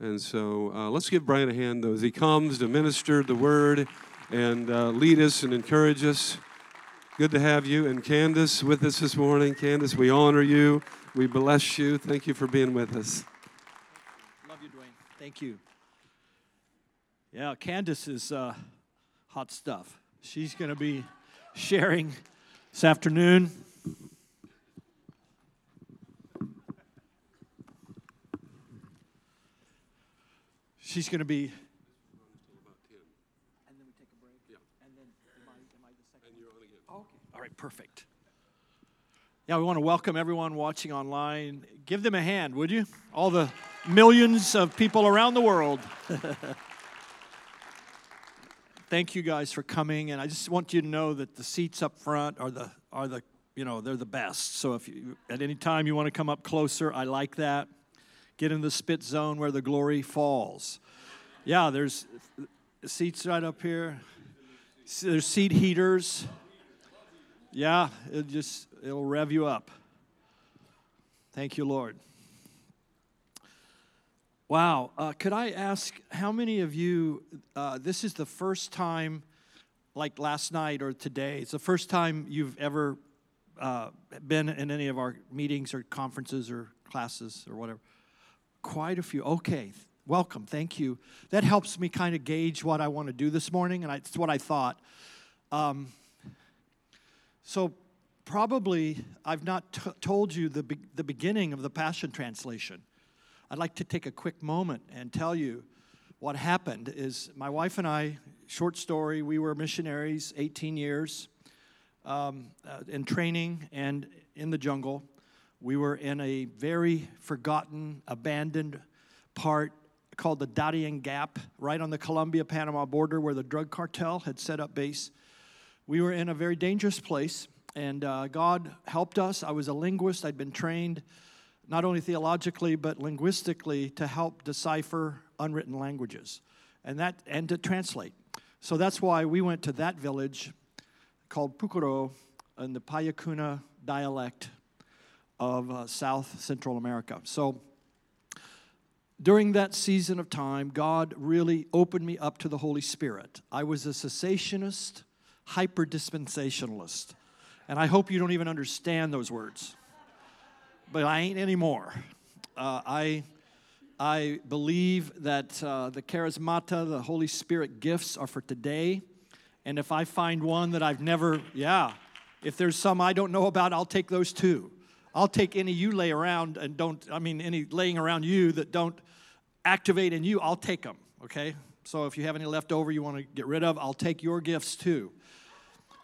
And so uh, let's give Brian a hand, though, as he comes to minister the word and uh, lead us and encourage us. Good to have you and Candace with us this morning. Candace, we honor you. We bless you. Thank you for being with us. Love you, Dwayne. Thank you. Yeah, Candace is uh, hot stuff. She's going to be sharing this afternoon. She's going to be. And then we take a break. Yeah. And then am I, am I the second? And you're on again. Oh, okay. All right, perfect. Yeah, we want to welcome everyone watching online. Give them a hand, would you? All the millions of people around the world. Thank you guys for coming, and I just want you to know that the seats up front are the are the you know they're the best. So if you at any time you want to come up closer, I like that. Get in the spit zone where the glory falls. Yeah, there's seats right up here. There's seat heaters. Yeah, it just it'll rev you up. Thank you, Lord. Wow. Uh, could I ask how many of you, uh, this is the first time, like last night or today, it's the first time you've ever uh, been in any of our meetings or conferences or classes or whatever? Quite a few. Okay. Welcome. Thank you. That helps me kind of gauge what I want to do this morning, and I, it's what I thought. Um, so, probably I've not t- told you the, be- the beginning of the Passion Translation. I'd like to take a quick moment and tell you what happened is my wife and I, short story, we were missionaries 18 years um, uh, in training and in the jungle. We were in a very forgotten, abandoned part called the Darien Gap, right on the Colombia Panama border where the drug cartel had set up base. We were in a very dangerous place, and uh, God helped us. I was a linguist, I'd been trained not only theologically but linguistically to help decipher unwritten languages and that and to translate. So that's why we went to that village called Pucoro in the Payacuna dialect of uh, South Central America. So during that season of time, God really opened me up to the Holy Spirit. I was a cessationist, hyper dispensationalist. And I hope you don't even understand those words. But I ain't anymore. Uh, I, I believe that uh, the charismata, the Holy Spirit gifts, are for today. And if I find one that I've never, yeah, if there's some I don't know about, I'll take those too. I'll take any you lay around and don't, I mean, any laying around you that don't activate in you, I'll take them, okay? So if you have any left over you want to get rid of, I'll take your gifts too.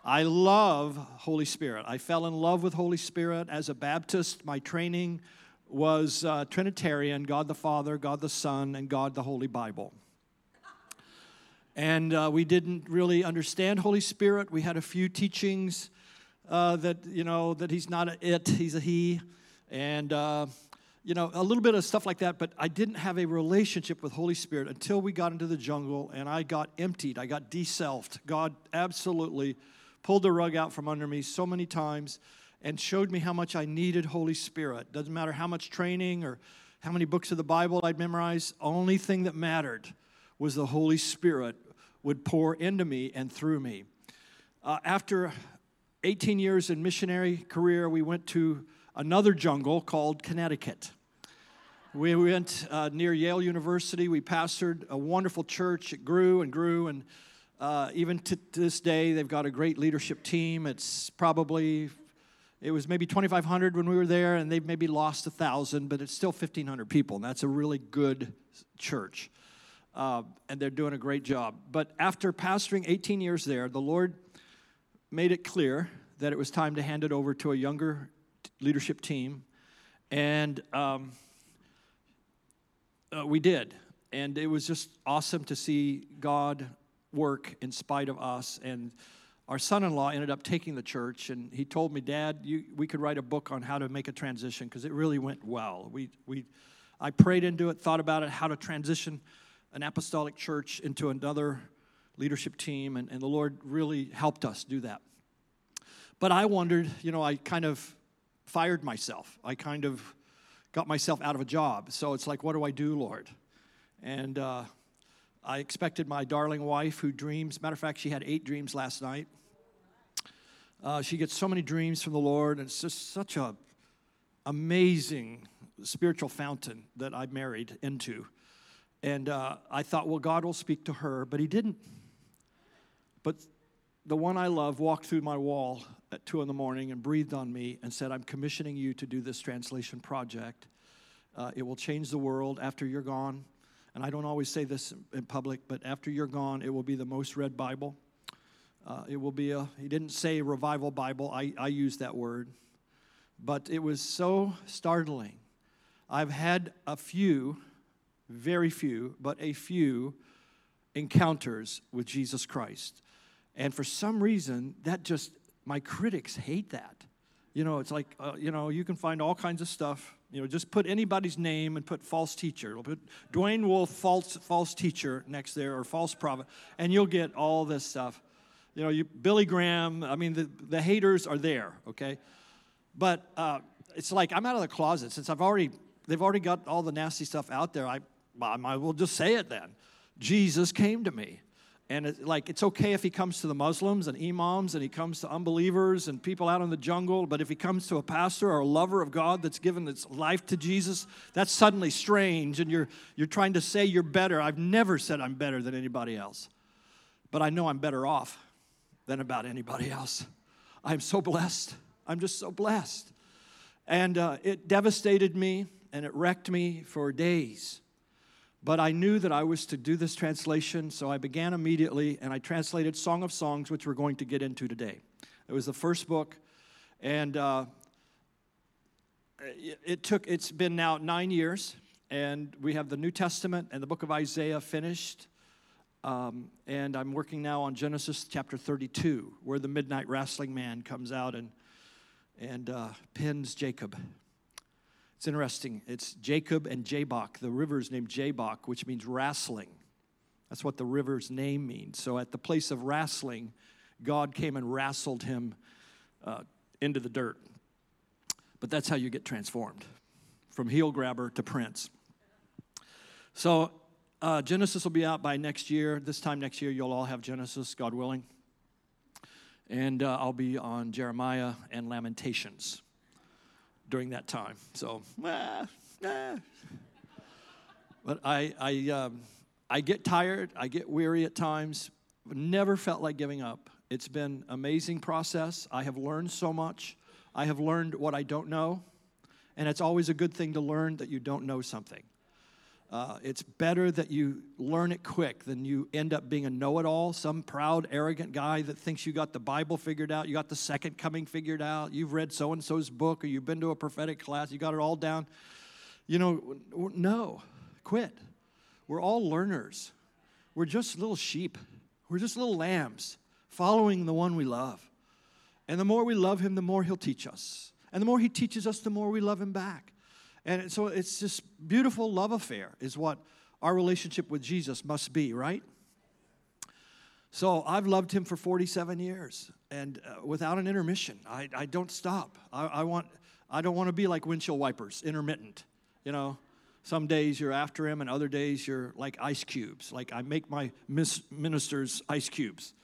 I love Holy Spirit. I fell in love with Holy Spirit as a Baptist. My training was uh, Trinitarian God the Father, God the Son, and God the Holy Bible. And uh, we didn't really understand Holy Spirit. We had a few teachings uh, that, you know, that he's not a it, he's a he. And, uh, you know, a little bit of stuff like that, but I didn't have a relationship with Holy Spirit until we got into the jungle and I got emptied. I got deselfed. God absolutely pulled the rug out from under me so many times and showed me how much I needed Holy Spirit. Doesn't matter how much training or how many books of the Bible I'd memorized, only thing that mattered was the Holy Spirit would pour into me and through me. Uh, after 18 years in missionary career, we went to another jungle called Connecticut. We went uh, near Yale University. We pastored a wonderful church. It grew and grew, and uh, even to, this day, they've got a great leadership team. It's probably, it was maybe 2,500 when we were there, and they've maybe lost 1,000, but it's still 1,500 people, and that's a really good church. Uh, and they're doing a great job. But after pastoring 18 years there, the Lord made it clear that it was time to hand it over to a younger leadership team. And um, uh, we did. And it was just awesome to see God work in spite of us. And our son in law ended up taking the church, and he told me, Dad, you, we could write a book on how to make a transition because it really went well. We, we, I prayed into it, thought about it, how to transition an apostolic church into another leadership team, and, and the Lord really helped us do that. But I wondered, you know, I kind of fired myself. I kind of got myself out of a job. So it's like, what do I do, Lord? And uh, I expected my darling wife who dreams. Matter of fact, she had eight dreams last night. Uh, she gets so many dreams from the Lord, and it's just such a amazing spiritual fountain that I married into. And uh, I thought, well, God will speak to her, but He didn't. But the one I love walked through my wall at two in the morning and breathed on me and said, I'm commissioning you to do this translation project. Uh, it will change the world after you're gone. And I don't always say this in public, but after you're gone, it will be the most read Bible. Uh, it will be a, he didn't say revival Bible, I, I use that word. But it was so startling. I've had a few, very few, but a few encounters with Jesus Christ. And for some reason, that just, my critics hate that. You know, it's like, uh, you know, you can find all kinds of stuff. You know, just put anybody's name and put false teacher. Put Dwayne Wolf, false, false teacher next there, or false prophet, and you'll get all this stuff. You know, you, Billy Graham, I mean, the, the haters are there, okay? But uh, it's like I'm out of the closet since I've already, they've already got all the nasty stuff out there. I, I might well just say it then. Jesus came to me. And it, like, it's okay if he comes to the Muslims and imams and he comes to unbelievers and people out in the jungle, but if he comes to a pastor or a lover of God that's given its life to Jesus, that's suddenly strange. And you're, you're trying to say you're better. I've never said I'm better than anybody else, but I know I'm better off than about anybody else. I'm so blessed. I'm just so blessed. And uh, it devastated me and it wrecked me for days. But I knew that I was to do this translation, so I began immediately and I translated Song of Songs, which we're going to get into today. It was the first book, and uh, it, it took, it's been now nine years, and we have the New Testament and the book of Isaiah finished. Um, and I'm working now on Genesis chapter 32, where the midnight wrestling man comes out and, and uh, pins Jacob. It's interesting. It's Jacob and Jabbok. The river is named Jabbok, which means wrestling. That's what the river's name means. So at the place of wrestling, God came and wrestled him uh, into the dirt. But that's how you get transformed from heel grabber to prince. So uh, Genesis will be out by next year. This time next year, you'll all have Genesis, God willing. And uh, I'll be on Jeremiah and Lamentations during that time. So, ah, ah. but I, I, um, I get tired, I get weary at times, never felt like giving up. It's been amazing process. I have learned so much. I have learned what I don't know, and it's always a good thing to learn that you don't know something. Uh, it's better that you learn it quick than you end up being a know it all, some proud, arrogant guy that thinks you got the Bible figured out, you got the second coming figured out, you've read so and so's book, or you've been to a prophetic class, you got it all down. You know, no, quit. We're all learners. We're just little sheep, we're just little lambs following the one we love. And the more we love him, the more he'll teach us. And the more he teaches us, the more we love him back. And so it's this beautiful love affair, is what our relationship with Jesus must be, right? So I've loved him for 47 years and uh, without an intermission. I, I don't stop. I, I, want, I don't want to be like windshield wipers, intermittent. You know, some days you're after him and other days you're like ice cubes. Like I make my ministers ice cubes.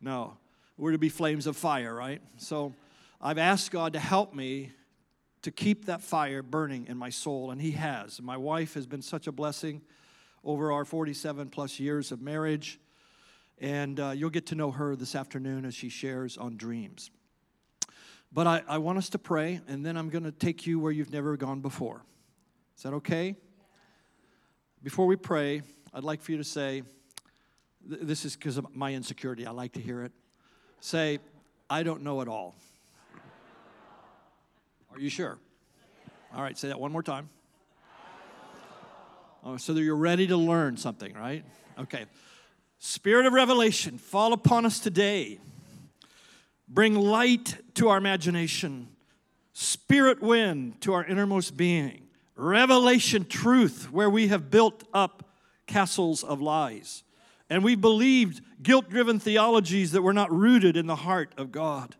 No, we're to be flames of fire, right? So I've asked God to help me to keep that fire burning in my soul, and He has. My wife has been such a blessing over our 47 plus years of marriage, and uh, you'll get to know her this afternoon as she shares on dreams. But I, I want us to pray, and then I'm going to take you where you've never gone before. Is that okay? Before we pray, I'd like for you to say, this is because of my insecurity, I like to hear it. Say, I don't know it all. Are you sure? All right, say that one more time. Oh, so that you're ready to learn something, right? Okay. Spirit of revelation, fall upon us today. Bring light to our imagination, spirit wind to our innermost being, revelation truth where we have built up castles of lies. And we believed guilt driven theologies that were not rooted in the heart of God.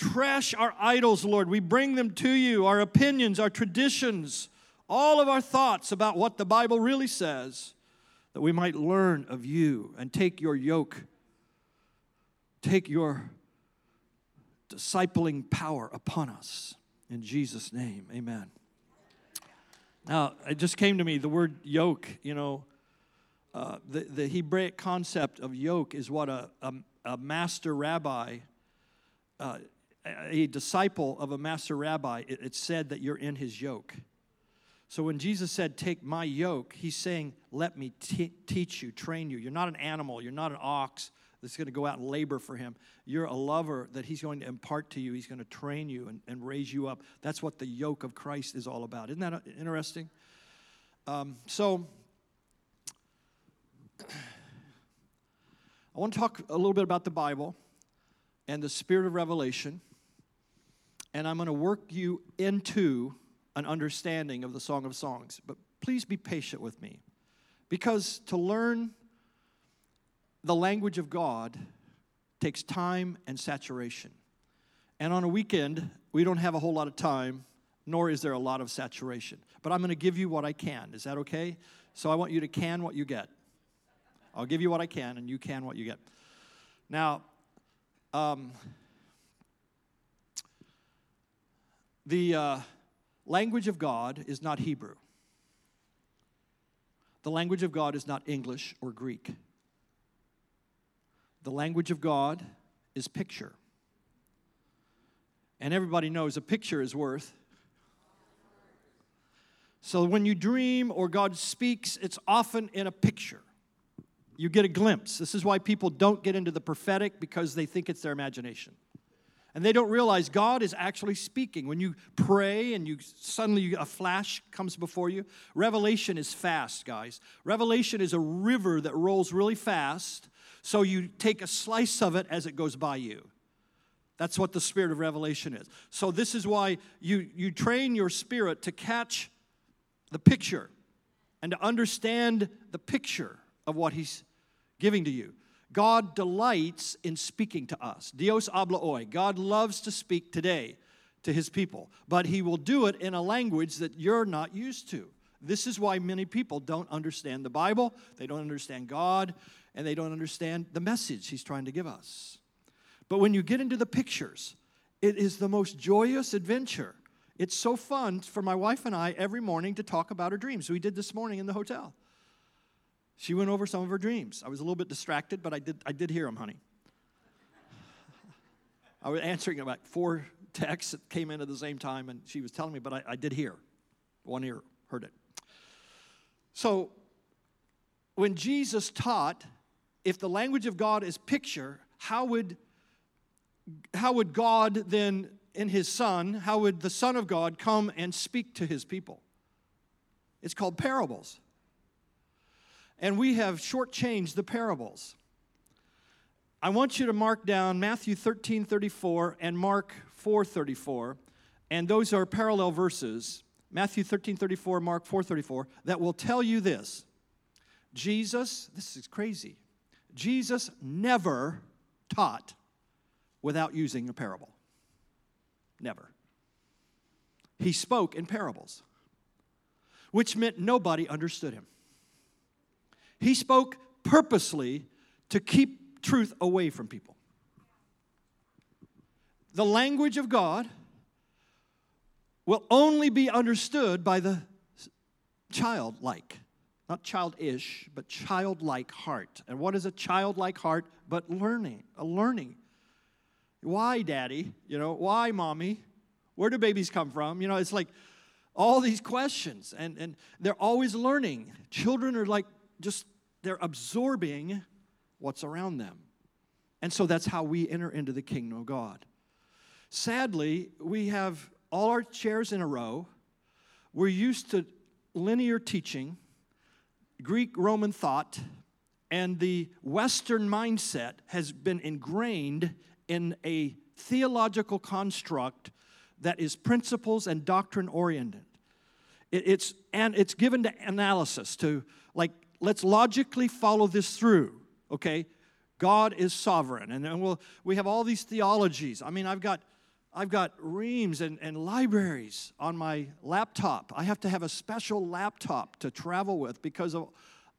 Trash our idols, Lord. We bring them to you, our opinions, our traditions, all of our thoughts about what the Bible really says, that we might learn of you and take your yoke, take your discipling power upon us. In Jesus' name, amen. Now, it just came to me the word yoke, you know, uh, the, the Hebraic concept of yoke is what a, a, a master rabbi, uh, a disciple of a master rabbi, it, said that you're in his yoke. So when Jesus said, Take my yoke, he's saying, Let me t- teach you, train you. You're not an animal, you're not an ox that's going to go out and labor for him. You're a lover that he's going to impart to you, he's going to train you and, and raise you up. That's what the yoke of Christ is all about. Isn't that uh, interesting? Um, so, I want to talk a little bit about the Bible and the spirit of revelation. And I'm going to work you into an understanding of the Song of Songs. But please be patient with me. Because to learn the language of God takes time and saturation. And on a weekend, we don't have a whole lot of time, nor is there a lot of saturation. But I'm going to give you what I can. Is that okay? So I want you to can what you get. I'll give you what I can, and you can what you get. Now, um, the uh, language of God is not Hebrew. The language of God is not English or Greek. The language of God is picture. And everybody knows a picture is worth. So when you dream or God speaks, it's often in a picture you get a glimpse. This is why people don't get into the prophetic because they think it's their imagination. And they don't realize God is actually speaking. When you pray and you suddenly a flash comes before you, revelation is fast, guys. Revelation is a river that rolls really fast, so you take a slice of it as it goes by you. That's what the spirit of revelation is. So this is why you you train your spirit to catch the picture and to understand the picture of what he's giving to you. God delights in speaking to us. Dios habla hoy. God loves to speak today to his people, but he will do it in a language that you're not used to. This is why many people don't understand the Bible, they don't understand God, and they don't understand the message he's trying to give us. But when you get into the pictures, it is the most joyous adventure. It's so fun for my wife and I every morning to talk about our dreams. We did this morning in the hotel. She went over some of her dreams. I was a little bit distracted, but I did, I did hear them, honey. I was answering about four texts that came in at the same time, and she was telling me, but I, I did hear. One ear heard it. So, when Jesus taught, if the language of God is picture, how would, how would God then, in his Son, how would the Son of God come and speak to his people? It's called parables and we have shortchanged the parables. I want you to mark down Matthew 13 34 and Mark 4 34, and those are parallel verses. Matthew 13 34, Mark 4 34, that will tell you this. Jesus, this is crazy. Jesus never taught without using a parable. Never. He spoke in parables, which meant nobody understood him. He spoke purposely to keep truth away from people. The language of God will only be understood by the childlike, not childish, but childlike heart. And what is a childlike heart but learning, a learning? Why, daddy? You know, why, mommy? Where do babies come from? You know, it's like all these questions, and, and they're always learning. Children are like just they're absorbing what's around them. And so that's how we enter into the kingdom of God. Sadly, we have all our chairs in a row. We're used to linear teaching, Greek Roman thought, and the Western mindset has been ingrained in a theological construct that is principles and doctrine oriented. it's and it's given to analysis to like let's logically follow this through, okay? God is sovereign. And then we'll, we have all these theologies. I mean, I've got I've got reams and, and libraries on my laptop. I have to have a special laptop to travel with because of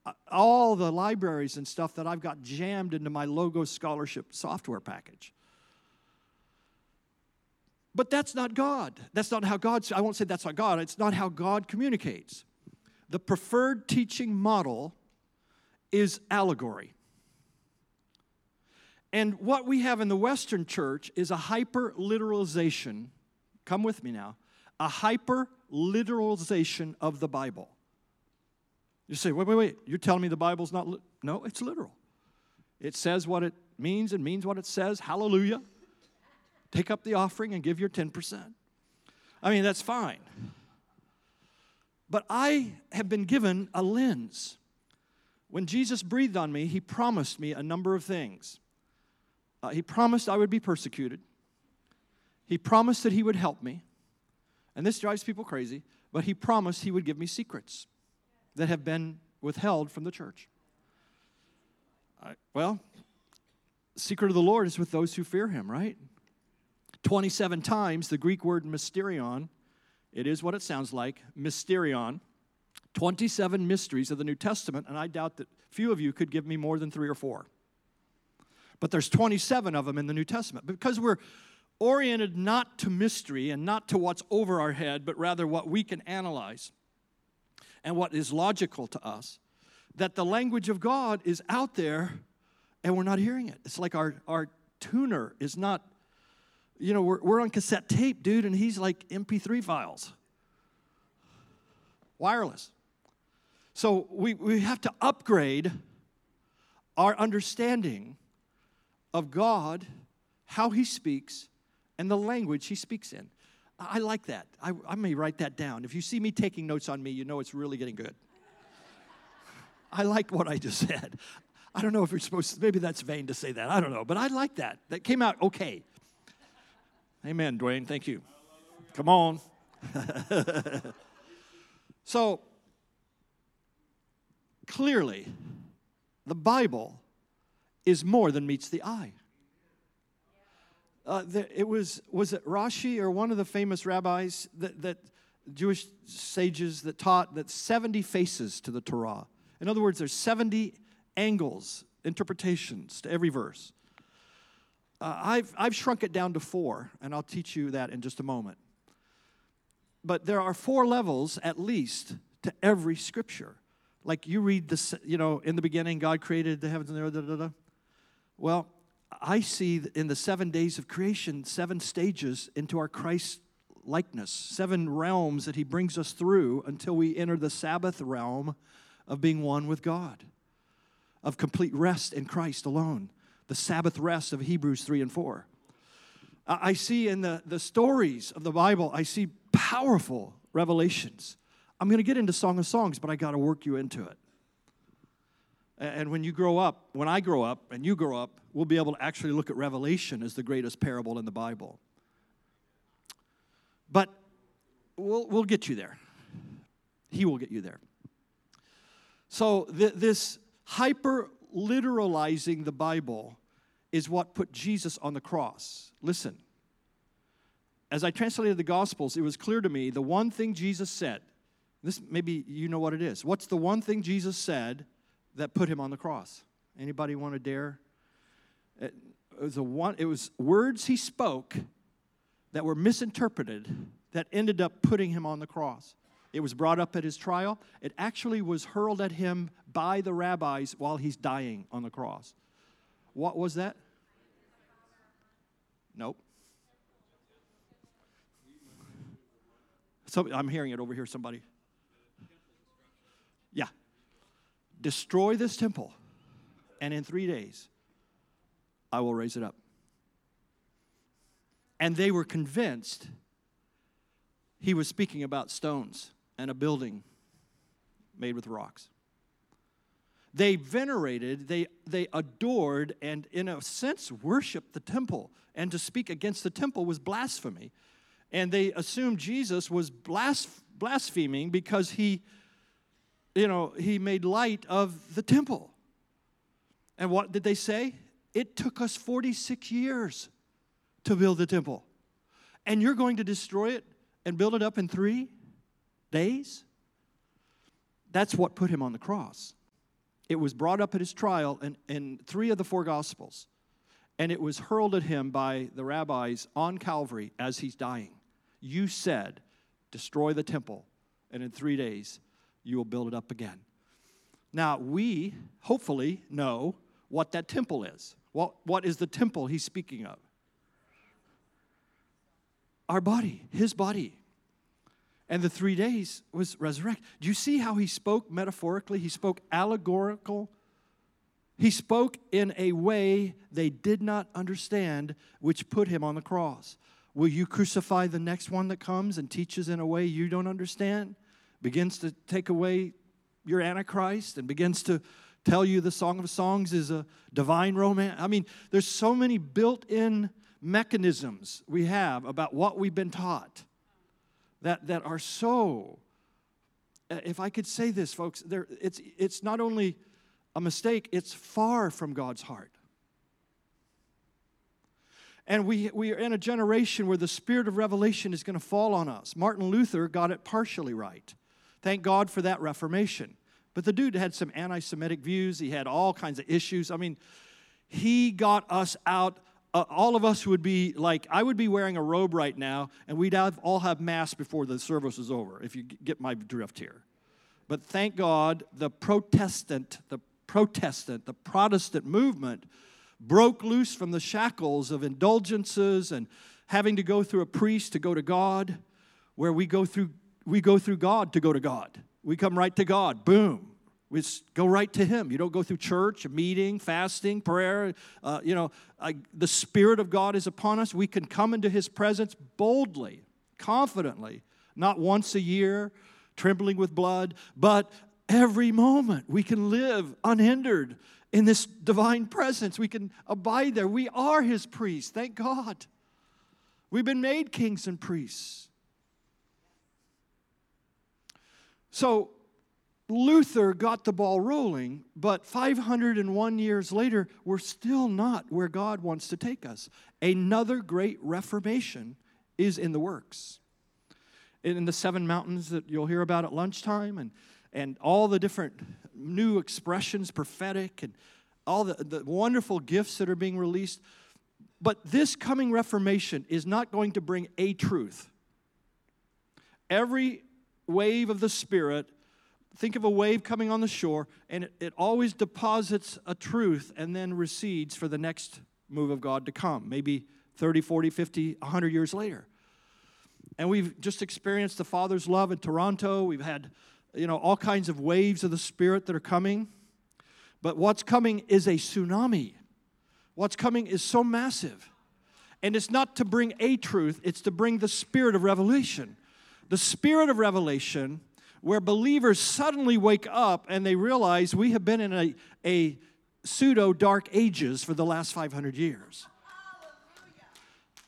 uh, all the libraries and stuff that I've got jammed into my Logos Scholarship software package. But that's not God. That's not how God, I won't say that's not God, it's not how God communicates. The preferred teaching model is allegory. And what we have in the Western church is a hyper literalization. Come with me now. A hyper literalization of the Bible. You say, wait, wait, wait. You're telling me the Bible's not. Li-? No, it's literal. It says what it means and means what it says. Hallelujah. Take up the offering and give your 10%. I mean, that's fine. But I have been given a lens. When Jesus breathed on me, he promised me a number of things. Uh, he promised I would be persecuted. He promised that he would help me. And this drives people crazy, but he promised he would give me secrets that have been withheld from the church. I, well, secret of the Lord is with those who fear him, right? 27 times the Greek word mysterion, it is what it sounds like, mysterion. 27 mysteries of the New Testament, and I doubt that few of you could give me more than three or four but there's 27 of them in the New Testament because we're oriented not to mystery and not to what's over our head, but rather what we can analyze and what is logical to us. That the language of God is out there and we're not hearing it. It's like our, our tuner is not, you know, we're, we're on cassette tape, dude, and he's like MP3 files, wireless. So we, we have to upgrade our understanding of God, how He speaks, and the language He speaks in. I like that. I, I may write that down. If you see me taking notes on me, you know it's really getting good. I like what I just said. I don't know if you're supposed to, maybe that's vain to say that. I don't know, but I like that. That came out okay. Amen, Dwayne. Thank you. Come on. so, clearly, the Bible is more than meets the eye. Uh, the, it was, was it Rashi or one of the famous rabbis that, that Jewish sages that taught that 70 faces to the Torah. In other words, there's 70 angles, interpretations to every verse. Uh, I've, I've shrunk it down to four, and I'll teach you that in just a moment. But there are four levels at least to every scripture. Like you read this, you know, in the beginning, God created the heavens and the earth, da, da, da. Well, I see in the seven days of creation seven stages into our Christ likeness, seven realms that He brings us through until we enter the Sabbath realm of being one with God, of complete rest in Christ alone, the Sabbath rest of Hebrews 3 and 4. I see in the, the stories of the Bible, I see powerful revelations. I'm going to get into Song of Songs, but I got to work you into it. And when you grow up, when I grow up and you grow up, we'll be able to actually look at Revelation as the greatest parable in the Bible. But we'll, we'll get you there. He will get you there. So, th- this hyper literalizing the Bible is what put Jesus on the cross. Listen, as I translated the Gospels, it was clear to me the one thing Jesus said. This maybe you know what it is. What's the one thing Jesus said that put him on the cross. Anybody want to dare? Uh, it, was a one, it was words he spoke that were misinterpreted that ended up putting him on the cross. It was brought up at his trial. It actually was hurled at him by the rabbis while he's dying on the cross. What was that? Nope. So I'm hearing it over here, somebody. Yeah, Destroy this temple, and in three days, I will raise it up. And they were convinced he was speaking about stones and a building made with rocks. They venerated, they, they adored, and in a sense worshiped the temple. And to speak against the temple was blasphemy. And they assumed Jesus was blas- blaspheming because he you know, he made light of the temple. And what did they say? It took us 46 years to build the temple. And you're going to destroy it and build it up in three days? That's what put him on the cross. It was brought up at his trial in, in three of the four Gospels, and it was hurled at him by the rabbis on Calvary as he's dying. You said, Destroy the temple, and in three days you will build it up again. Now, we hopefully know what that temple is. What, what is the temple he's speaking of? Our body, his body. And the three days was resurrected. Do you see how he spoke metaphorically? He spoke allegorical. He spoke in a way they did not understand, which put him on the cross. Will you crucify the next one that comes and teaches in a way you don't understand? Begins to take away your Antichrist and begins to tell you the Song of Songs is a divine romance. I mean, there's so many built in mechanisms we have about what we've been taught that, that are so, uh, if I could say this, folks, there, it's, it's not only a mistake, it's far from God's heart. And we, we are in a generation where the spirit of revelation is going to fall on us. Martin Luther got it partially right. Thank God for that Reformation. But the dude had some anti Semitic views, he had all kinds of issues. I mean, he got us out. Uh, all of us would be like, I would be wearing a robe right now, and we'd have, all have masks before the service is over, if you get my drift here. But thank God, the Protestant, the Protestant, the Protestant movement broke loose from the shackles of indulgences and having to go through a priest to go to God, where we go through we go through God to go to God. We come right to God. Boom. We go right to Him. You don't go through church, meeting, fasting, prayer. Uh, you know, I, the Spirit of God is upon us. We can come into His presence boldly, confidently, not once a year, trembling with blood, but every moment we can live unhindered in this divine presence. We can abide there. We are His priests. Thank God. We've been made kings and priests. So Luther got the ball rolling, but 501 years later, we're still not where God wants to take us. Another great reformation is in the works. In the seven mountains that you'll hear about at lunchtime, and, and all the different new expressions, prophetic, and all the, the wonderful gifts that are being released. But this coming reformation is not going to bring a truth. Every wave of the Spirit, think of a wave coming on the shore, and it, it always deposits a truth and then recedes for the next move of God to come, maybe 30, 40, 50, 100 years later. And we've just experienced the Father's love in Toronto. We've had, you know, all kinds of waves of the Spirit that are coming. But what's coming is a tsunami. What's coming is so massive. And it's not to bring a truth, it's to bring the spirit of revelation the spirit of revelation where believers suddenly wake up and they realize we have been in a, a pseudo dark ages for the last 500 years.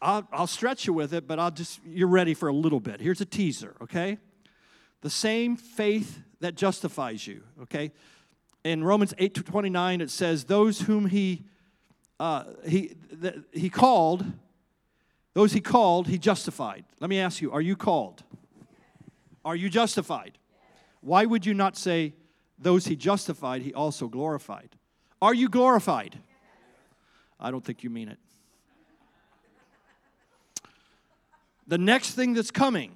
I'll, I'll stretch you with it, but I'll just, you're ready for a little bit. Here's a teaser, okay? The same faith that justifies you, okay? In Romans 8 to 29, it says, Those whom he, uh, he, he called, those he called, he justified. Let me ask you, are you called? Are you justified? Why would you not say, those he justified, he also glorified? Are you glorified? I don't think you mean it. The next thing that's coming,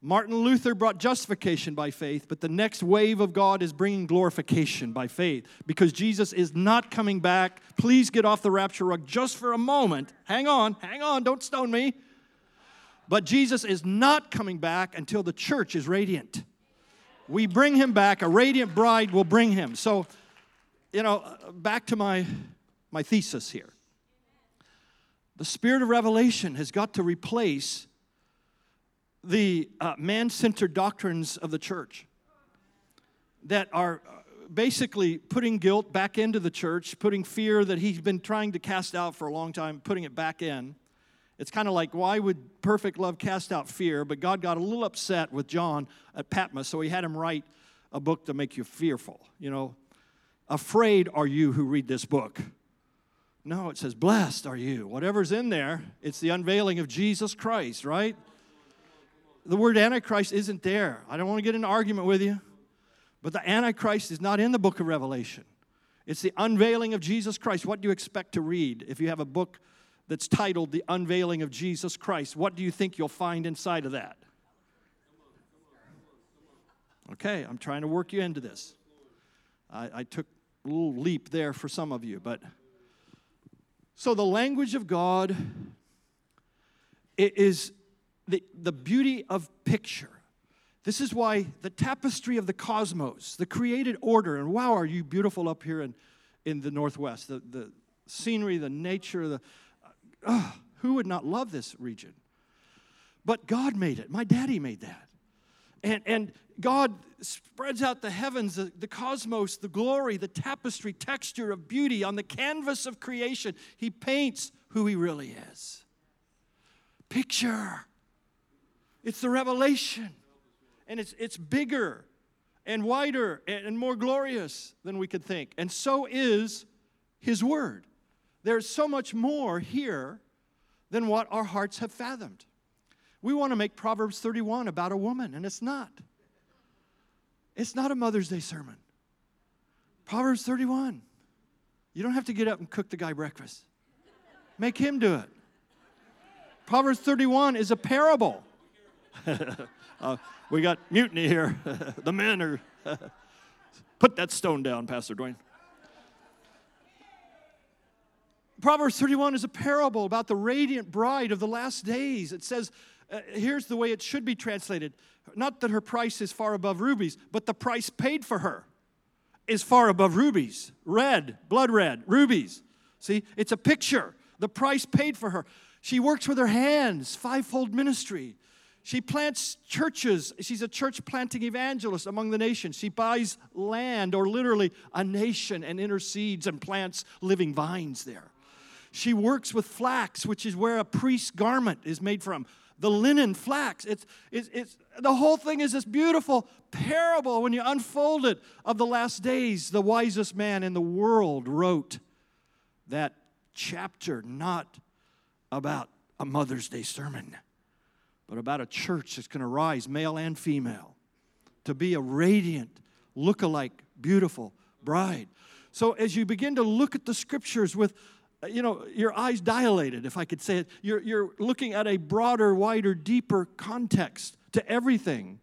Martin Luther brought justification by faith, but the next wave of God is bringing glorification by faith because Jesus is not coming back. Please get off the rapture rug just for a moment. Hang on, hang on, don't stone me. But Jesus is not coming back until the church is radiant. We bring him back, a radiant bride will bring him. So, you know, back to my, my thesis here. The spirit of revelation has got to replace the uh, man centered doctrines of the church that are uh, basically putting guilt back into the church, putting fear that he's been trying to cast out for a long time, putting it back in. It's kind of like, why would perfect love cast out fear? But God got a little upset with John at Patmos, so he had him write a book to make you fearful. You know, afraid are you who read this book No, it says, Blessed are you. Whatever's in there, it's the unveiling of Jesus Christ, right? The word Antichrist isn't there. I don't want to get an argument with you, but the Antichrist is not in the book of Revelation. It's the unveiling of Jesus Christ. What do you expect to read if you have a book that's titled The Unveiling of Jesus Christ? What do you think you'll find inside of that? Okay, I'm trying to work you into this. I, I took a little leap there for some of you, but so the language of God is the, the beauty of picture. This is why the tapestry of the cosmos, the created order, and wow, are you beautiful up here in, in the Northwest. The, the scenery, the nature, the, who would not love this region? But God made it. My daddy made that. And, and God spreads out the heavens, the, the cosmos, the glory, the tapestry, texture of beauty on the canvas of creation. He paints who He really is. Picture. It's the revelation. And it's, it's bigger and wider and more glorious than we could think. And so is His Word. There's so much more here than what our hearts have fathomed. We want to make Proverbs 31 about a woman, and it's not. It's not a Mother's Day sermon. Proverbs 31. You don't have to get up and cook the guy breakfast, make him do it. Proverbs 31 is a parable. uh, we got mutiny here. the men are. Put that stone down, Pastor Dwayne. Proverbs 31 is a parable about the radiant bride of the last days. It says, uh, here's the way it should be translated not that her price is far above rubies, but the price paid for her is far above rubies. Red, blood red, rubies. See, it's a picture. The price paid for her. She works with her hands, fivefold ministry. She plants churches. She's a church planting evangelist among the nations. She buys land, or literally a nation, and intercedes and plants living vines there. She works with flax, which is where a priest's garment is made from the linen flax. It's, it's, it's, the whole thing is this beautiful parable when you unfold it of the last days. The wisest man in the world wrote that chapter not about a Mother's Day sermon, but about a church that's going to rise, male and female, to be a radiant, look-alike, beautiful bride. So as you begin to look at the scriptures with Uh, you know, your eyes dilated, if I could say it. You're, you're looking at a broader, wider, deeper context to everything.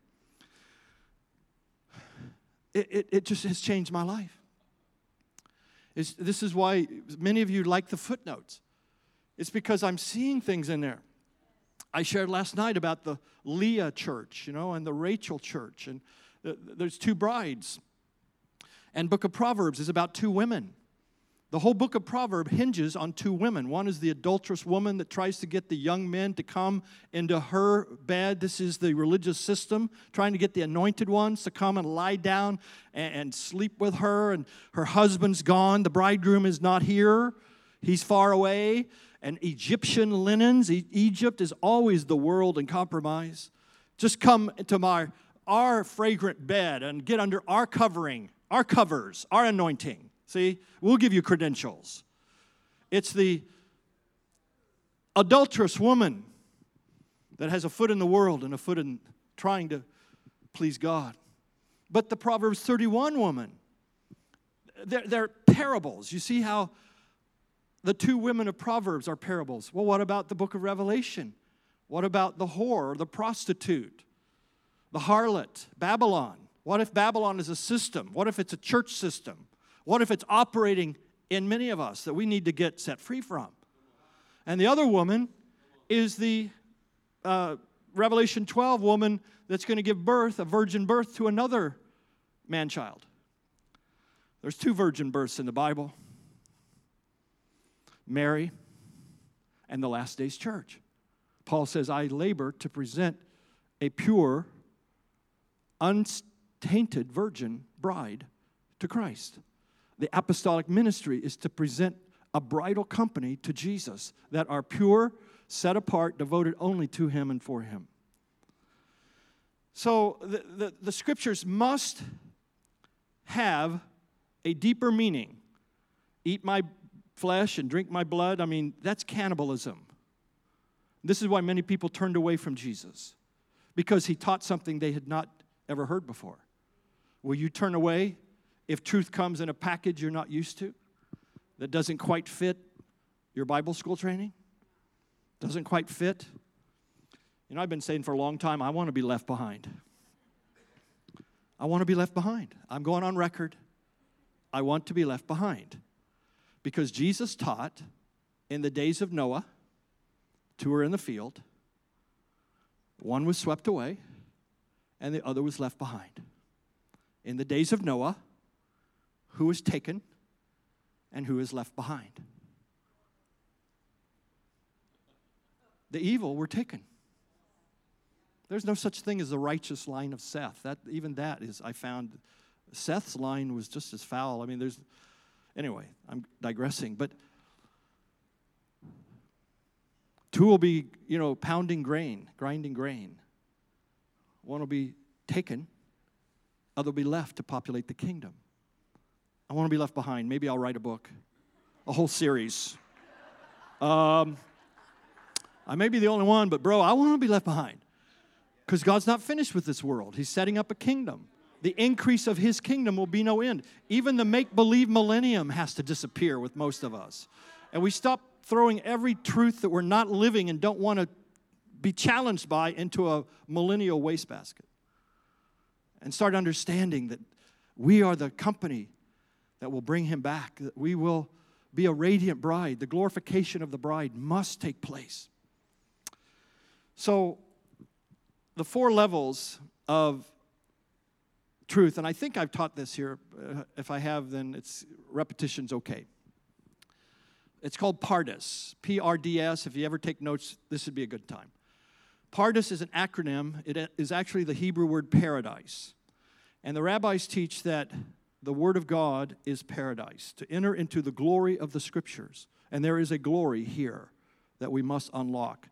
It, it, it just has changed my life. It's, this is why many of you like the footnotes. It's because I'm seeing things in there. I shared last night about the Leah church, you know, and the Rachel church, and uh, there's two brides. And Book of Proverbs is about two women the whole book of Proverbs hinges on two women. One is the adulterous woman that tries to get the young men to come into her bed. This is the religious system trying to get the anointed ones to come and lie down and, and sleep with her. And her husband's gone. The bridegroom is not here, he's far away. And Egyptian linens, e- Egypt is always the world in compromise. Just come to my, our fragrant bed and get under our covering, our covers, our anointing. See, we'll give you credentials. It's the adulterous woman that has a foot in the world and a foot in trying to please God. But the Proverbs 31 woman, they're, they're parables. You see how the two women of Proverbs are parables. Well, what about the book of Revelation? What about the whore, the prostitute, the harlot, Babylon? What if Babylon is a system? What if it's a church system? What if it's operating in many of us that we need to get set free from? And the other woman is the uh, Revelation 12 woman that's going to give birth, a virgin birth, to another man child. There's two virgin births in the Bible Mary and the last days church. Paul says, I labor to present a pure, untainted virgin bride to Christ the apostolic ministry is to present a bridal company to Jesus that are pure, set apart, devoted only to Him and for Him. So the, the, the scriptures must have a deeper meaning. Eat my flesh and drink my blood, I mean, that's cannibalism. This is why many people turned away from Jesus, because he taught something they had not ever heard before. Will you turn away if truth comes in a package you're not used to that doesn't quite fit your Bible school training? Doesn't quite fit? You know, I've been saying for a long time, I want to be left behind. I want to be left behind. I'm going on record. I want to be left behind. Because Jesus taught in the days of Noah, two were in the field, one was swept away, and the other was left behind. In the days of Noah, who was taken and who is left behind? The evil were taken. There's no such thing as the righteous line of Seth. That even that is I found Seth's line was just as foul. I mean, there's anyway, I'm digressing, but two will be, you know, pounding grain, grinding grain. One will be taken, other will be left to populate the kingdom. I want to be left behind. Maybe I'll write a book, a whole series. Um, I may be the only one, but bro, I want to be left behind. Because God's not finished with this world. He's setting up a kingdom. The increase of His kingdom will be no end. Even the make believe millennium has to disappear with most of us. And we stop throwing every truth that we're not living and don't want to be challenged by into a millennial wastebasket. And start understanding that we are the company that will bring Him back, that we will be a radiant bride. The glorification of the bride must take place. So, the four levels of truth, and I think I've taught this here. Uh, if I have, then it's repetition's okay. It's called PARDES, P R D S. If you ever take notes, this would be a good time. PARDES is an acronym, it is actually the Hebrew word paradise. And the rabbis teach that the Word of God is paradise, to enter into the glory of the Scriptures. And there is a glory here that we must unlock.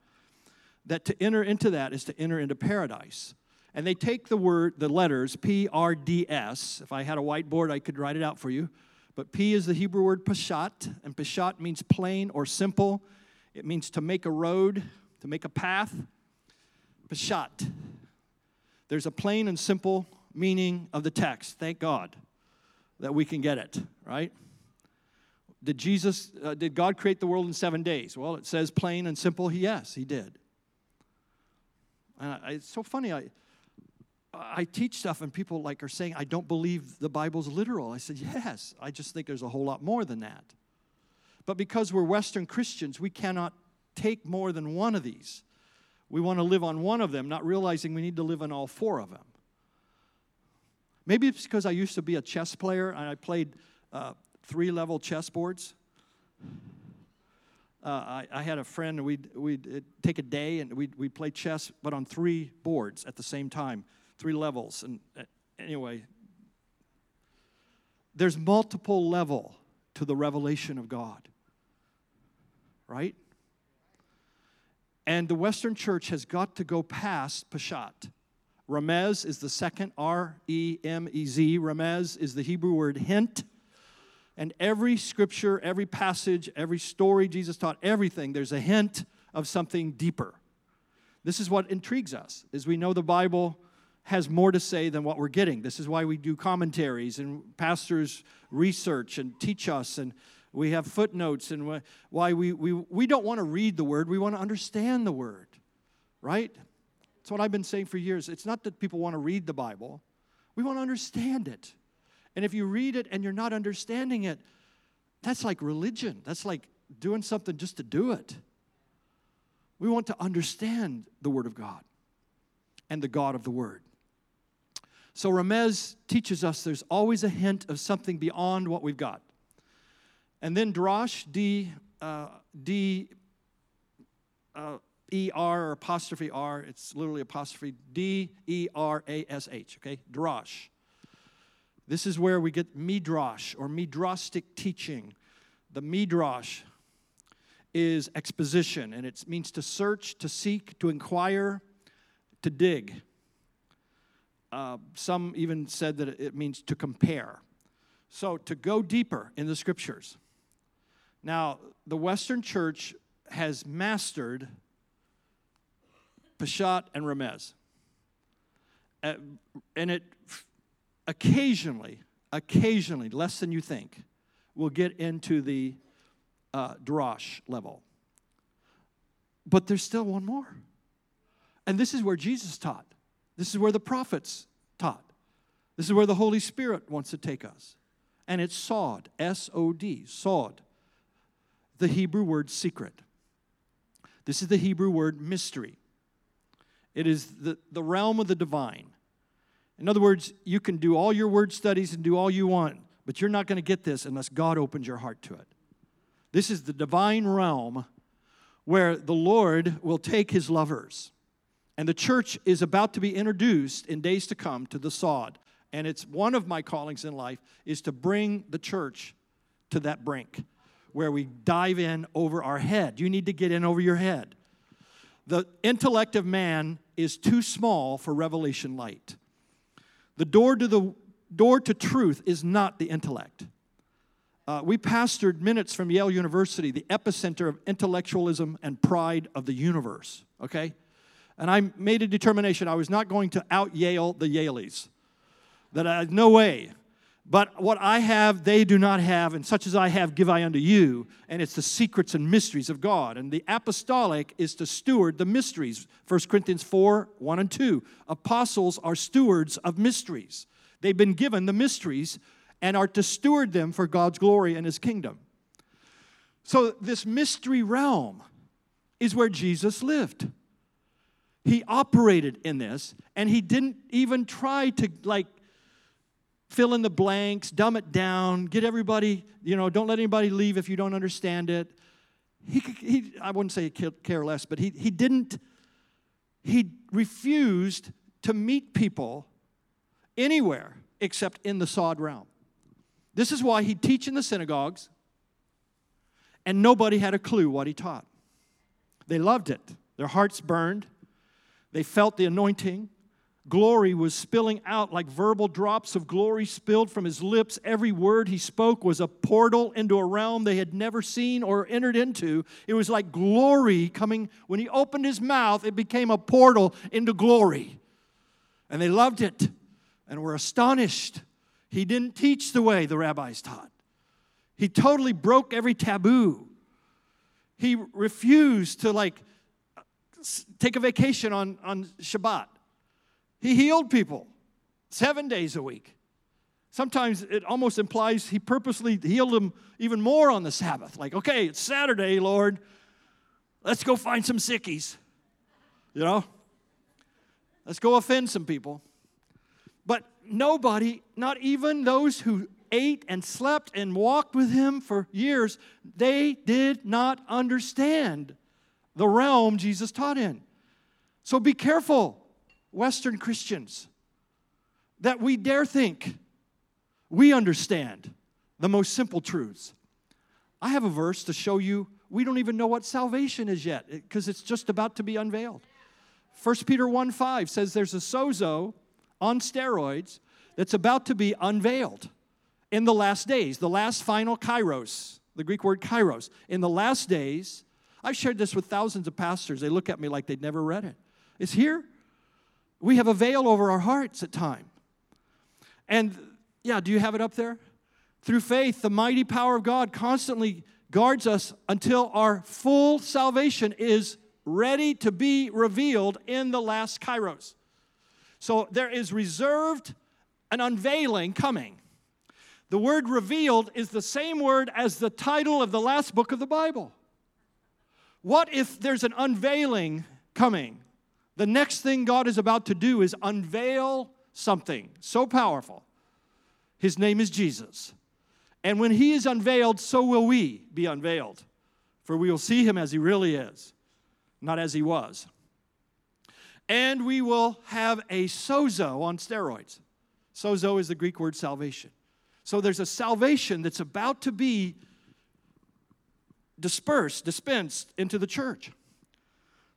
That to enter into that is to enter into paradise. And they take the word, the letters P R D S. If I had a whiteboard, I could write it out for you. But P is the Hebrew word pashat, and pashat means plain or simple. It means to make a road, to make a path. Pashat. There's a plain and simple meaning of the text. Thank God that we can get it, right? Did Jesus, uh, did God create the world in seven days? Well, it says plain and simple, yes, he did. And I, it's so funny, I, I teach stuff and people like are saying, I don't believe the Bible's literal. I said, yes, I just think there's a whole lot more than that. But because we're Western Christians, we cannot take more than one of these. We want to live on one of them, not realizing we need to live on all four of them. Maybe it's because I used to be a chess player and I played uh, three level chess boards. Uh, I, I, had a friend, we'd, we'd take a day and we'd, we'd play chess, but on three boards at the same time, three levels. And uh, anyway, there's multiple level to the revelation of God, right? And the Western church has got to go past Peshat. Remez is the second, R E M E Z. Remez is the Hebrew word hint. And every scripture, every passage, every story Jesus taught, everything, there's a hint of something deeper. This is what intrigues us, is we know the Bible has more to say than what we're getting. This is why we do commentaries and pastors research and teach us and we have footnotes and why we, we, we don't want to read the word, we want to understand the word, right? That's what I've been saying for years. It's not that people want to read the Bible, we want to understand it. And if you read it and you're not understanding it, that's like religion. That's like doing something just to do it. We want to understand the Word of God and the God of the Word. So Remez teaches us there's always a hint of something beyond what we've got. And then Drosh, D, uh, D, uh, E-R or apostrophe R. It's literally apostrophe D-E-R-A-S-H, okay? Drosh. This is where we get midrash or midrashic teaching. The midrash is exposition, and it means to search, to seek, to inquire, to dig. Uh, some even said that it means to compare. So, to go deeper in the scriptures, Now, the Western church has mastered Peshat and Remez. Uh, and it occasionally, occasionally, less than you think, will get into the uh, level. But there's still one more. And this is where Jesus taught. This is where the prophets taught. This is where the Holy Spirit wants to take us. And it's sod, S O D, sod, the Hebrew word secret. This is the Hebrew word mystery. It is the, the realm of the divine. In other words, you can do all your word studies and do all you want, but you're not going to get this unless God opens your heart to it. This is the divine realm where the Lord will take his lovers. And the church is about to be introduced in days to come to the sod. And it's one of my callings in life is to bring the church to that brink where we dive in over our head. You need to get in over your head. The intellect of man is too small for revelation light. The door to the door to truth is not the intellect. Uh, we pastored minutes from Yale University, the epicenter of intellectualism and pride of the universe, okay? And I made a determination I was not going to out Yale the Yaleys. That I, no way. But what I have, they do not have, and such as I have, give I unto you. And it's the secrets and mysteries of God. And the apostolic is to steward the mysteries. 1 Corinthians 4 1 and 2. Apostles are stewards of mysteries. They've been given the mysteries and are to steward them for God's glory and his kingdom. So, this mystery realm is where Jesus lived. He operated in this, and he didn't even try to, like, fill in the blanks, dumb it down, get everybody, you know, don't let anybody leave if you don't understand it. He, he I wouldn't say care less, but he, he didn't, he refused to meet people anywhere except in the sod realm. This is why he'd teach in the synagogues, and nobody had a clue what he taught. They loved it, their hearts burned, they felt the anointing. Glory was spilling out like verbal drops of glory spilled from his lips. Every word he spoke was a portal into a realm they had never seen or entered into. It was like glory coming. When he opened his mouth, it became a portal into glory. And they loved it and were astonished. He didn't teach the way the rabbis taught. He totally broke every taboo. He refused to like take a vacation on, on Shabbat. He healed people seven days a week. Sometimes it almost implies he purposely healed them even more on the Sabbath. Like, okay, it's Saturday, Lord. Let's go find some sickies. You know? Let's go offend some people. But nobody, not even those who ate and slept and walked with him for years, they did not understand the realm Jesus taught in. So be careful, Western Christians, that we dare think we understand the most simple truths. I have a verse to show you we don't even know what salvation is yet because it's just about to be unveiled. 1 Peter 1 5 says there's a sozo on steroids that's about to be unveiled in the last days, the last final kairos, the Greek word kairos. In the last days, I've shared this with thousands of pastors. They look at me like they'd never read it. It's here. We have a veil over our hearts at time. And yeah, do you have it up there? Through faith, the mighty power of God constantly guards us until our full salvation is ready to be revealed in the last kairos. So there is reserved an unveiling coming. The word revealed is the same word as the title of the last book of the Bible. What if there's an unveiling coming? The next thing God is about to do is unveil something so powerful. His name is Jesus. And when he is unveiled, so will we be unveiled. For we will see him as he really is, not as he was and we will have a sozo on steroids. Sozo is the Greek word salvation. So there's a salvation that's about to be dispersed, dispensed into the church.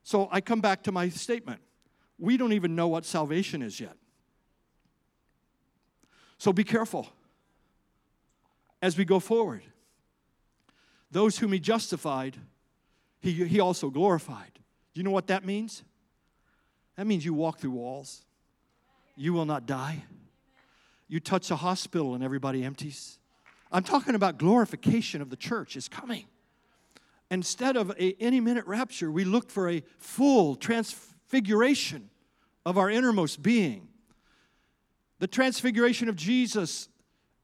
So I come back to my statement. We don't even know what salvation is yet. So be careful as we go forward. those whom he justified, he, he also glorified. You know what that means? That means you walk through walls. You will not die. You touch a hospital and everybody empties. I'm talking about glorification of the church is coming. Instead of a any minute rapture, we look for a full transfiguration of our innermost being. The transfiguration of Jesus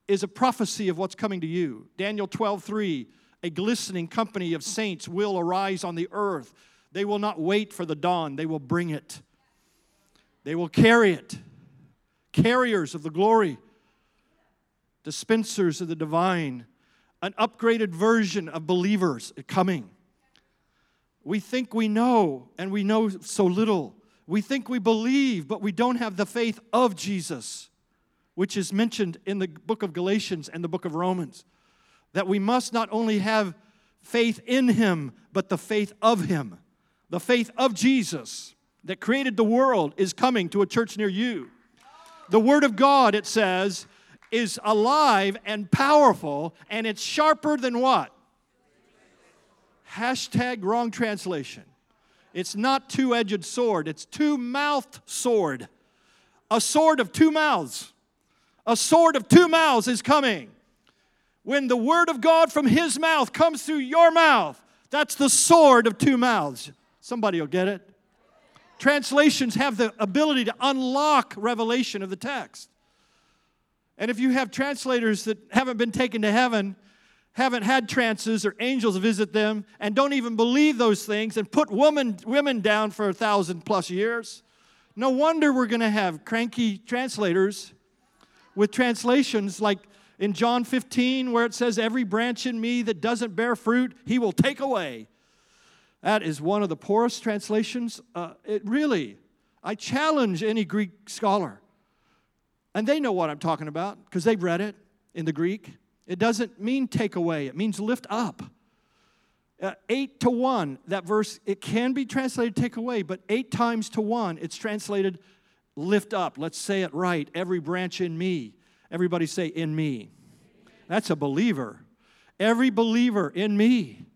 is a prophecy of what's coming to you. Daniel 12, 3, a glistening company of saints will arise on the earth. They will not wait for the dawn, they will bring it. They will carry it. Carriers of the glory, dispensers of the divine, an upgraded version of believers coming. We think we know, and we know so little. We think we believe, but we don't have the faith of Jesus, which is mentioned in the book of Galatians and the book of Romans. That we must not only have faith in Him, but the faith of Him. The faith of Jesus that created the world is coming to a church near you. The Word of God, it says, is alive and powerful, and it's sharper than what? Hashtag wrong translation. It's not two edged sword, it's two mouthed sword. A sword of two mouths. A sword of two mouths is coming. When the word of God from his mouth comes through your mouth, that's the sword of two mouths. Somebody will get it. Translations have the ability to unlock revelation of the text. And if you have translators that haven't been taken to heaven, haven't had trances or angels visit them, and don't even believe those things, and put women, women down for a thousand plus years, no wonder we're going to have cranky translators with translations like in John 15, where it says, Every branch in me that doesn't bear fruit, he will take away. That is one of the poorest translations. Uh, it really, I challenge any Greek scholar. And they know what I'm talking about because they've read it in the Greek. It doesn't mean take away, it means lift up. Uh, eight to one, that verse, it can be translated take away, but eight times to one, it's translated lift up. Let's say it right. Every branch in me. Everybody say, in me. That's a believer. Every believer in me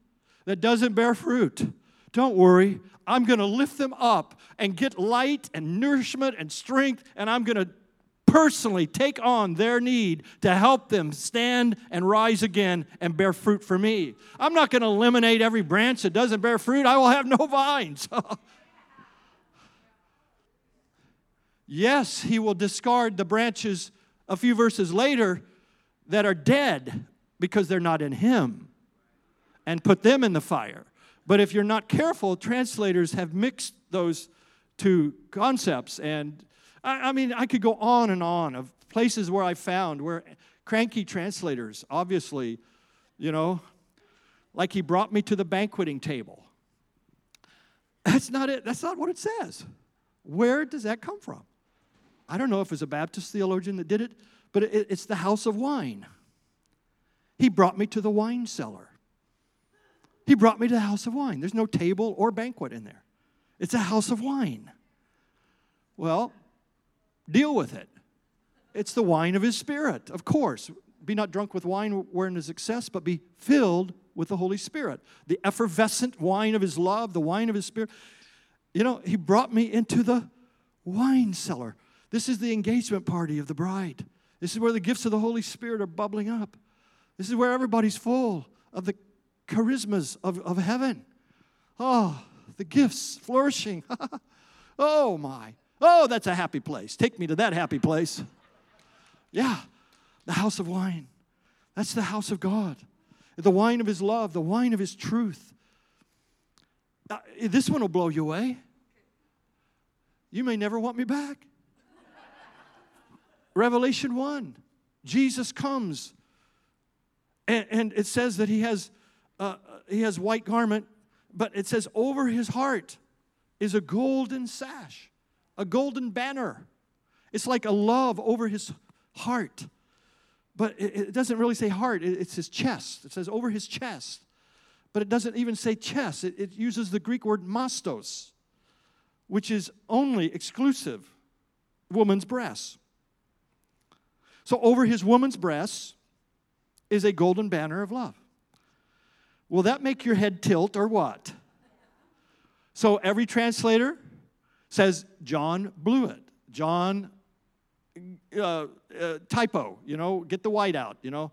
that doesn't bear fruit, don't worry. I'm going to lift them up and get light and nourishment and strength, and I'm going to personally take on their need to help them stand and rise again and bear fruit for me. I'm not going to eliminate every branch that doesn't bear fruit, I will have no vines. yes, he will discard the branches a few verses later that are dead because they're not in him and put them in the fire. But if you're not careful, translators have mixed those two concepts and I, I mean, I could go on and on of places where I found where cranky translators, obviously, you know, like he brought me to the banqueting table. That's not it. That's not what it says. Where does that come from? I don't know if it was a Baptist theologian that did it, but it, it's the house of wine. He brought me to the wine cellar. He brought me to the house of wine. There's no table or banquet in there. It's a house of wine. Well, Deal with it. It's the wine of his spirit, of course. Be not drunk with wine wherein is excess, but be filled with the Holy Spirit. The effervescent wine of his love, the wine of his spirit. You know, he brought me into the wine cellar. This is the engagement party of the bride. This is where the gifts of the Holy Spirit are bubbling up. This is where everybody's full of the charismas of, of heaven. Oh, the gifts flourishing. oh, my. Oh, that's a happy place. Take me to that happy place. Yeah, the house of wine. That's the house of God. The wine of His love, the wine of His truth. Uh, this one will blow you away. You may never want me back. Revelation 1 Jesus comes, and, and, it says that He has, uh, he has white garment, but it says over His heart is a golden sash a golden banner. It's like a love over his heart. But it, doesn't really say heart, it's his chest. It says over his chest. But it doesn't even say chest, it, it uses the Greek word mastos, which is only exclusive woman's breasts. So over his woman's breasts is a golden banner of love. Will that make your head tilt or what? So every translator says John blew it. John uh, uh, typo, you know, get the white out, you know.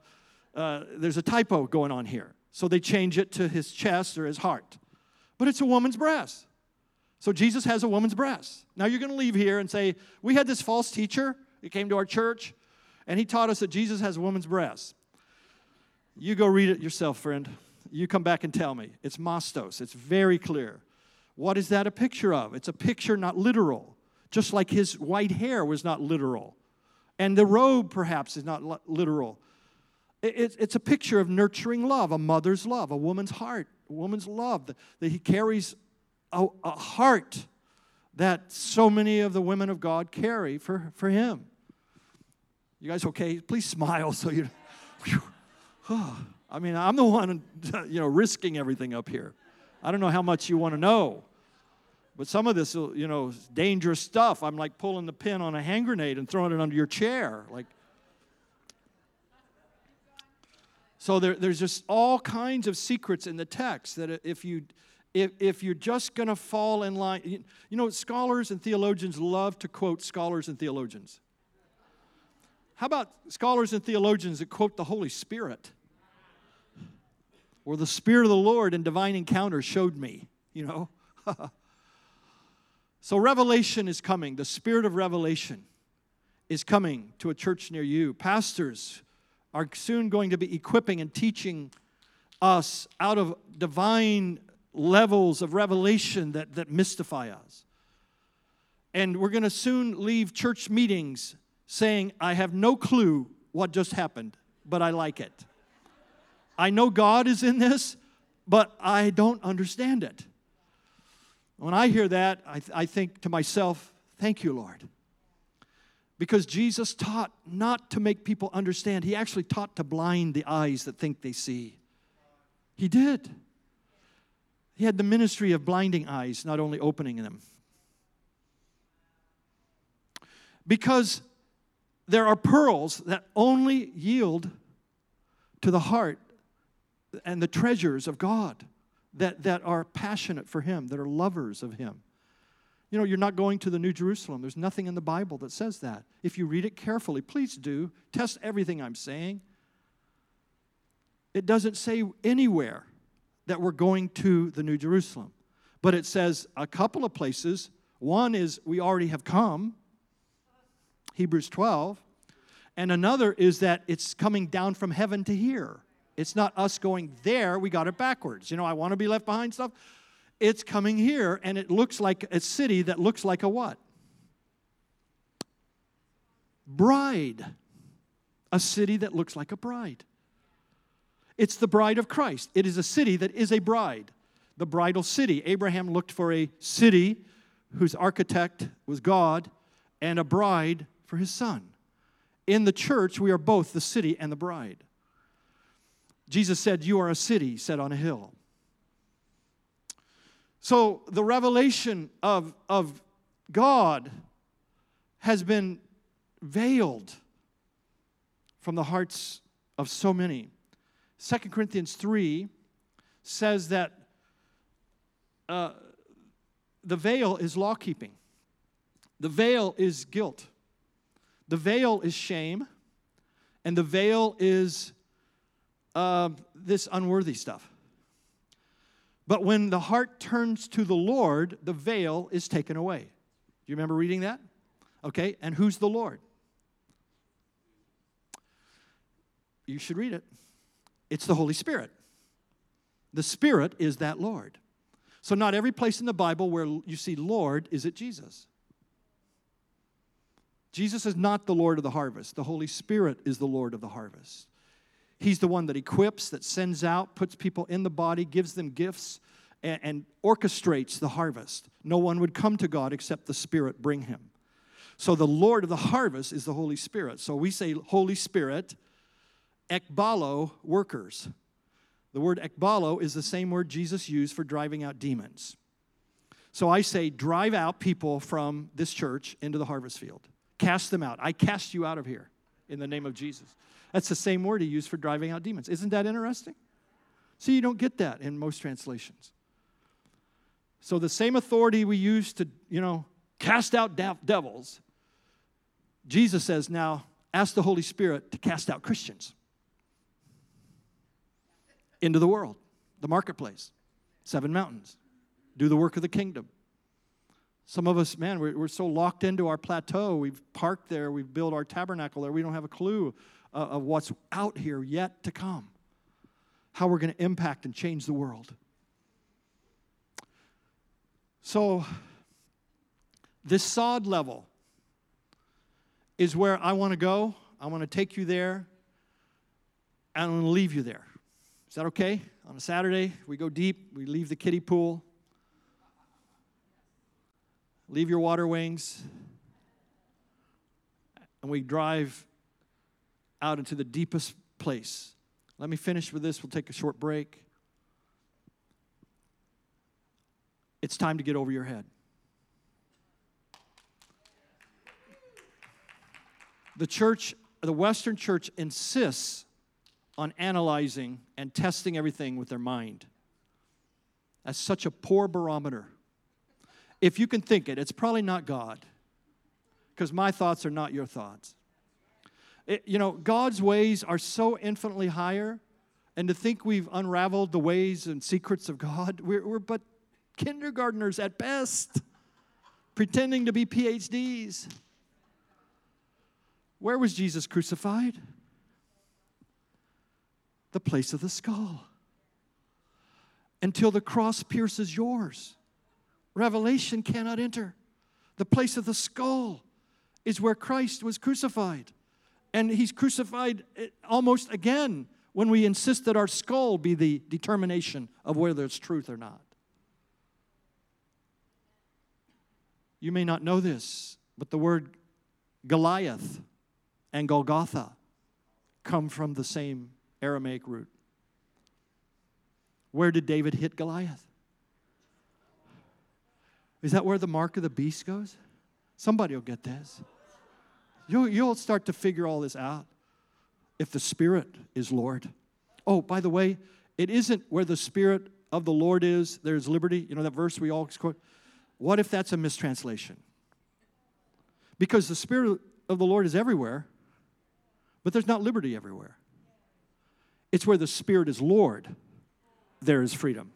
Uh, there's a typo going on here. So they change it to his chest or his heart. But it's a woman's breast. So Jesus has a woman's breast. Now you're going to leave here and say, We had this false teacher. He came to our church and he taught us that Jesus has a woman's breast. You go read it yourself, friend. You come back and tell me. It's mastos, it's very clear. What is that a picture of? It's a picture, not literal. Just like his white hair was not literal. And the robe, perhaps, is not literal. It's a picture of nurturing love, a mother's love, a woman's heart, a woman's love, that he carries a, heart that so many of the women of God carry for, for him. You guys okay? Please smile so you. I mean, I'm the one, you know, risking everything up here. I don't know how much you want to know. But some of this, you know, dangerous stuff. I'm like pulling the pin on a hand grenade and throwing it under your chair. Like, so there, there's just all kinds of secrets in the text that if you if, if you're just going to fall in line, you, know, scholars and theologians love to quote scholars and theologians. How about scholars and theologians that quote the Holy Spirit? Or the Spirit of the Lord in divine encounter showed me, you know? So, revelation is coming. The spirit of revelation is coming to a church near you. Pastors are soon going to be equipping and teaching us out of divine levels of revelation that, that mystify us. And we're going to soon leave church meetings saying, I have no clue what just happened, but I like it. I know God is in this, but I don't understand it. When I hear that, I, th- I think to myself, thank you, Lord. Because Jesus taught not to make people understand, He actually taught to blind the eyes that think they see. He did. He had the ministry of blinding eyes, not only opening them. Because there are pearls that only yield to the heart and the treasures of God that, that are passionate for Him, that are lovers of Him. You know, you're not going to the New Jerusalem. There's nothing in the Bible that says that. If you read it carefully, please do. Test everything I'm saying. It doesn't say anywhere that we're going to the New Jerusalem, but it says a couple of places. One is we already have come, Hebrews 12, and another is that it's coming down from heaven to here. It's not us going there, we got it backwards. You know, I want to be left behind stuff. It's coming here, and it looks like a city that looks like a what? Bride. A city that looks like a bride. It's the bride of Christ. It is a city that is a bride, the bridal city. Abraham looked for a city whose architect was God and a bride for his son. In the church, we are both the city and the bride. Jesus said, You are a city set on a hill. So the revelation of, of God has been veiled from the hearts of so many. 2 Corinthians 3 says that uh, the veil is law keeping, the veil is guilt, the veil is shame, and the veil is uh, this unworthy stuff. But when the heart turns to the Lord, the veil is taken away. Do you remember reading that? Okay, and who's the Lord? You should read it. It's the Holy Spirit. The Spirit is that Lord. So, not every place in the Bible where you see Lord is it Jesus. Jesus is not the Lord of the harvest. The Holy Spirit is the Lord of the harvest. He's the one that equips, that sends out, puts people in the body, gives them gifts, and, and orchestrates the harvest. No one would come to God except the Spirit bring him. So the Lord of the harvest is the Holy Spirit. So we say Holy Spirit, ekbalo, workers. The word ekbalo is the same word Jesus used for driving out demons. So I say, drive out people from this church into the harvest field. Cast them out. I cast you out of here in the name of Jesus. That's the same word he used for driving out demons. Isn't that interesting? See, you don't get that in most translations. So the same authority we use to, you know, cast out devils, Jesus says now, ask the Holy Spirit to cast out Christians into the world, the marketplace, seven mountains, do the work of the kingdom. Some of us, man, we're, we're so locked into our plateau. We've parked there, we've built our tabernacle there, we don't have a clue Uh, of what's out here yet to come, how we're going to impact and change the world. So, this sod level is where I want to go. I want to take you there, and I'm going to leave you there. Is that okay? On a Saturday, we go deep, we leave the kiddie pool, leave your water wings, and we drive out into the deepest place. Let me finish with this. We'll take a short break. It's time to get over your head. The church, the Western church, insists on analyzing and testing everything with their mind. That's such a poor barometer. If you can think it, it's probably not God, because my thoughts are not your thoughts. It, you know, God's ways are so infinitely higher, and to think we've unraveled the ways and secrets of God, we're, we're but kindergartners at best, pretending to be PhDs. Where was Jesus crucified? The place of the skull. Until the cross pierces yours. Revelation cannot enter. The place of the skull is where Christ was crucified. And he's crucified eh, almost again when we insist that our skull be the determination of whether it's truth or not. You may not know this, but the word Goliath and Golgotha come from the same Aramaic root. Where did David hit Goliath? Is that where the mark of the beast goes? Somebody will get this. You'll, you'll start to figure all this out if the Spirit is Lord. Oh, by the way, it isn't where the Spirit of the Lord is, there's liberty. You know that verse we all quote? What if that's a mistranslation? Because the Spirit of the Lord is everywhere, but there's not liberty everywhere. It's where the Spirit is Lord, there is freedom.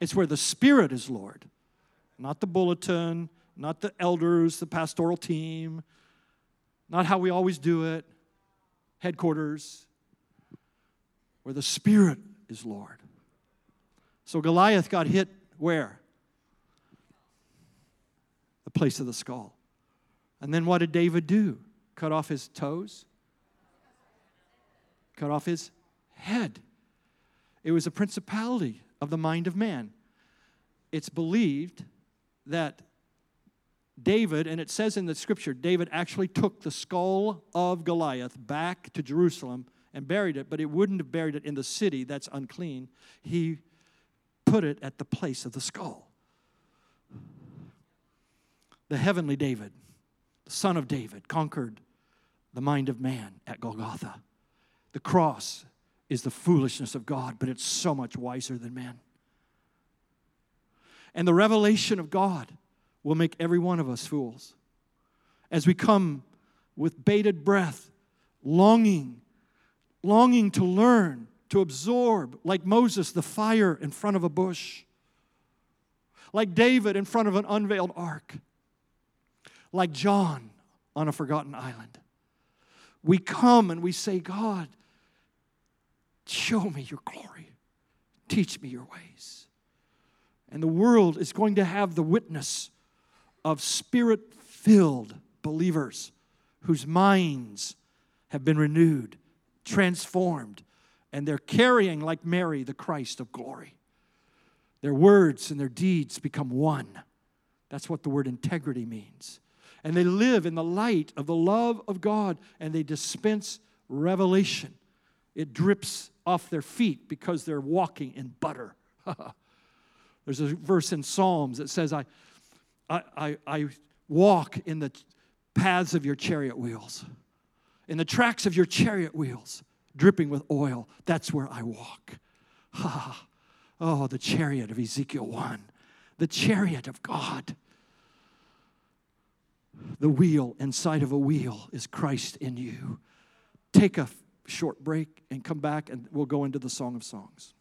It's where the Spirit is Lord, not the bulletin, not the elders, the pastoral team, not how we always do it, headquarters, where the Spirit is Lord. So Goliath got hit where? The place of the skull. And then what did David do? Cut off his toes? Cut off his head. It was a principality of the mind of man. It's believed that David, and it says in the scripture, David actually took the skull of Goliath back to Jerusalem and buried it, but it wouldn't have buried it in the city that's unclean. He put it at the place of the skull. The heavenly David, the son of David, conquered the mind of man at Golgotha. The cross is the foolishness of God, but it's so much wiser than man. And the revelation of God will make every one of us fools. As we come with bated breath, longing, longing to learn, to absorb, like Moses, the fire in front of a bush, like David in front of an unveiled ark, like John on a forgotten island. We come and we say, God, show me your glory, teach me your ways. And the world is going to have the witness of spirit filled believers whose minds have been renewed, transformed, and they're carrying, like Mary, the Christ of glory. Their words and their deeds become one. That's what the word integrity means. And they live in the light of the love of God and they dispense revelation. It drips off their feet because they're walking in butter. There's a verse in Psalms that says, I, I, I, walk in the paths of your chariot wheels, in the tracks of your chariot wheels, dripping with oil. That's where I walk. Ha. Oh, the chariot of Ezekiel 1. The chariot of God. The wheel inside of a wheel is Christ in you. Take a short break and come back, and we'll go into the Song of Songs.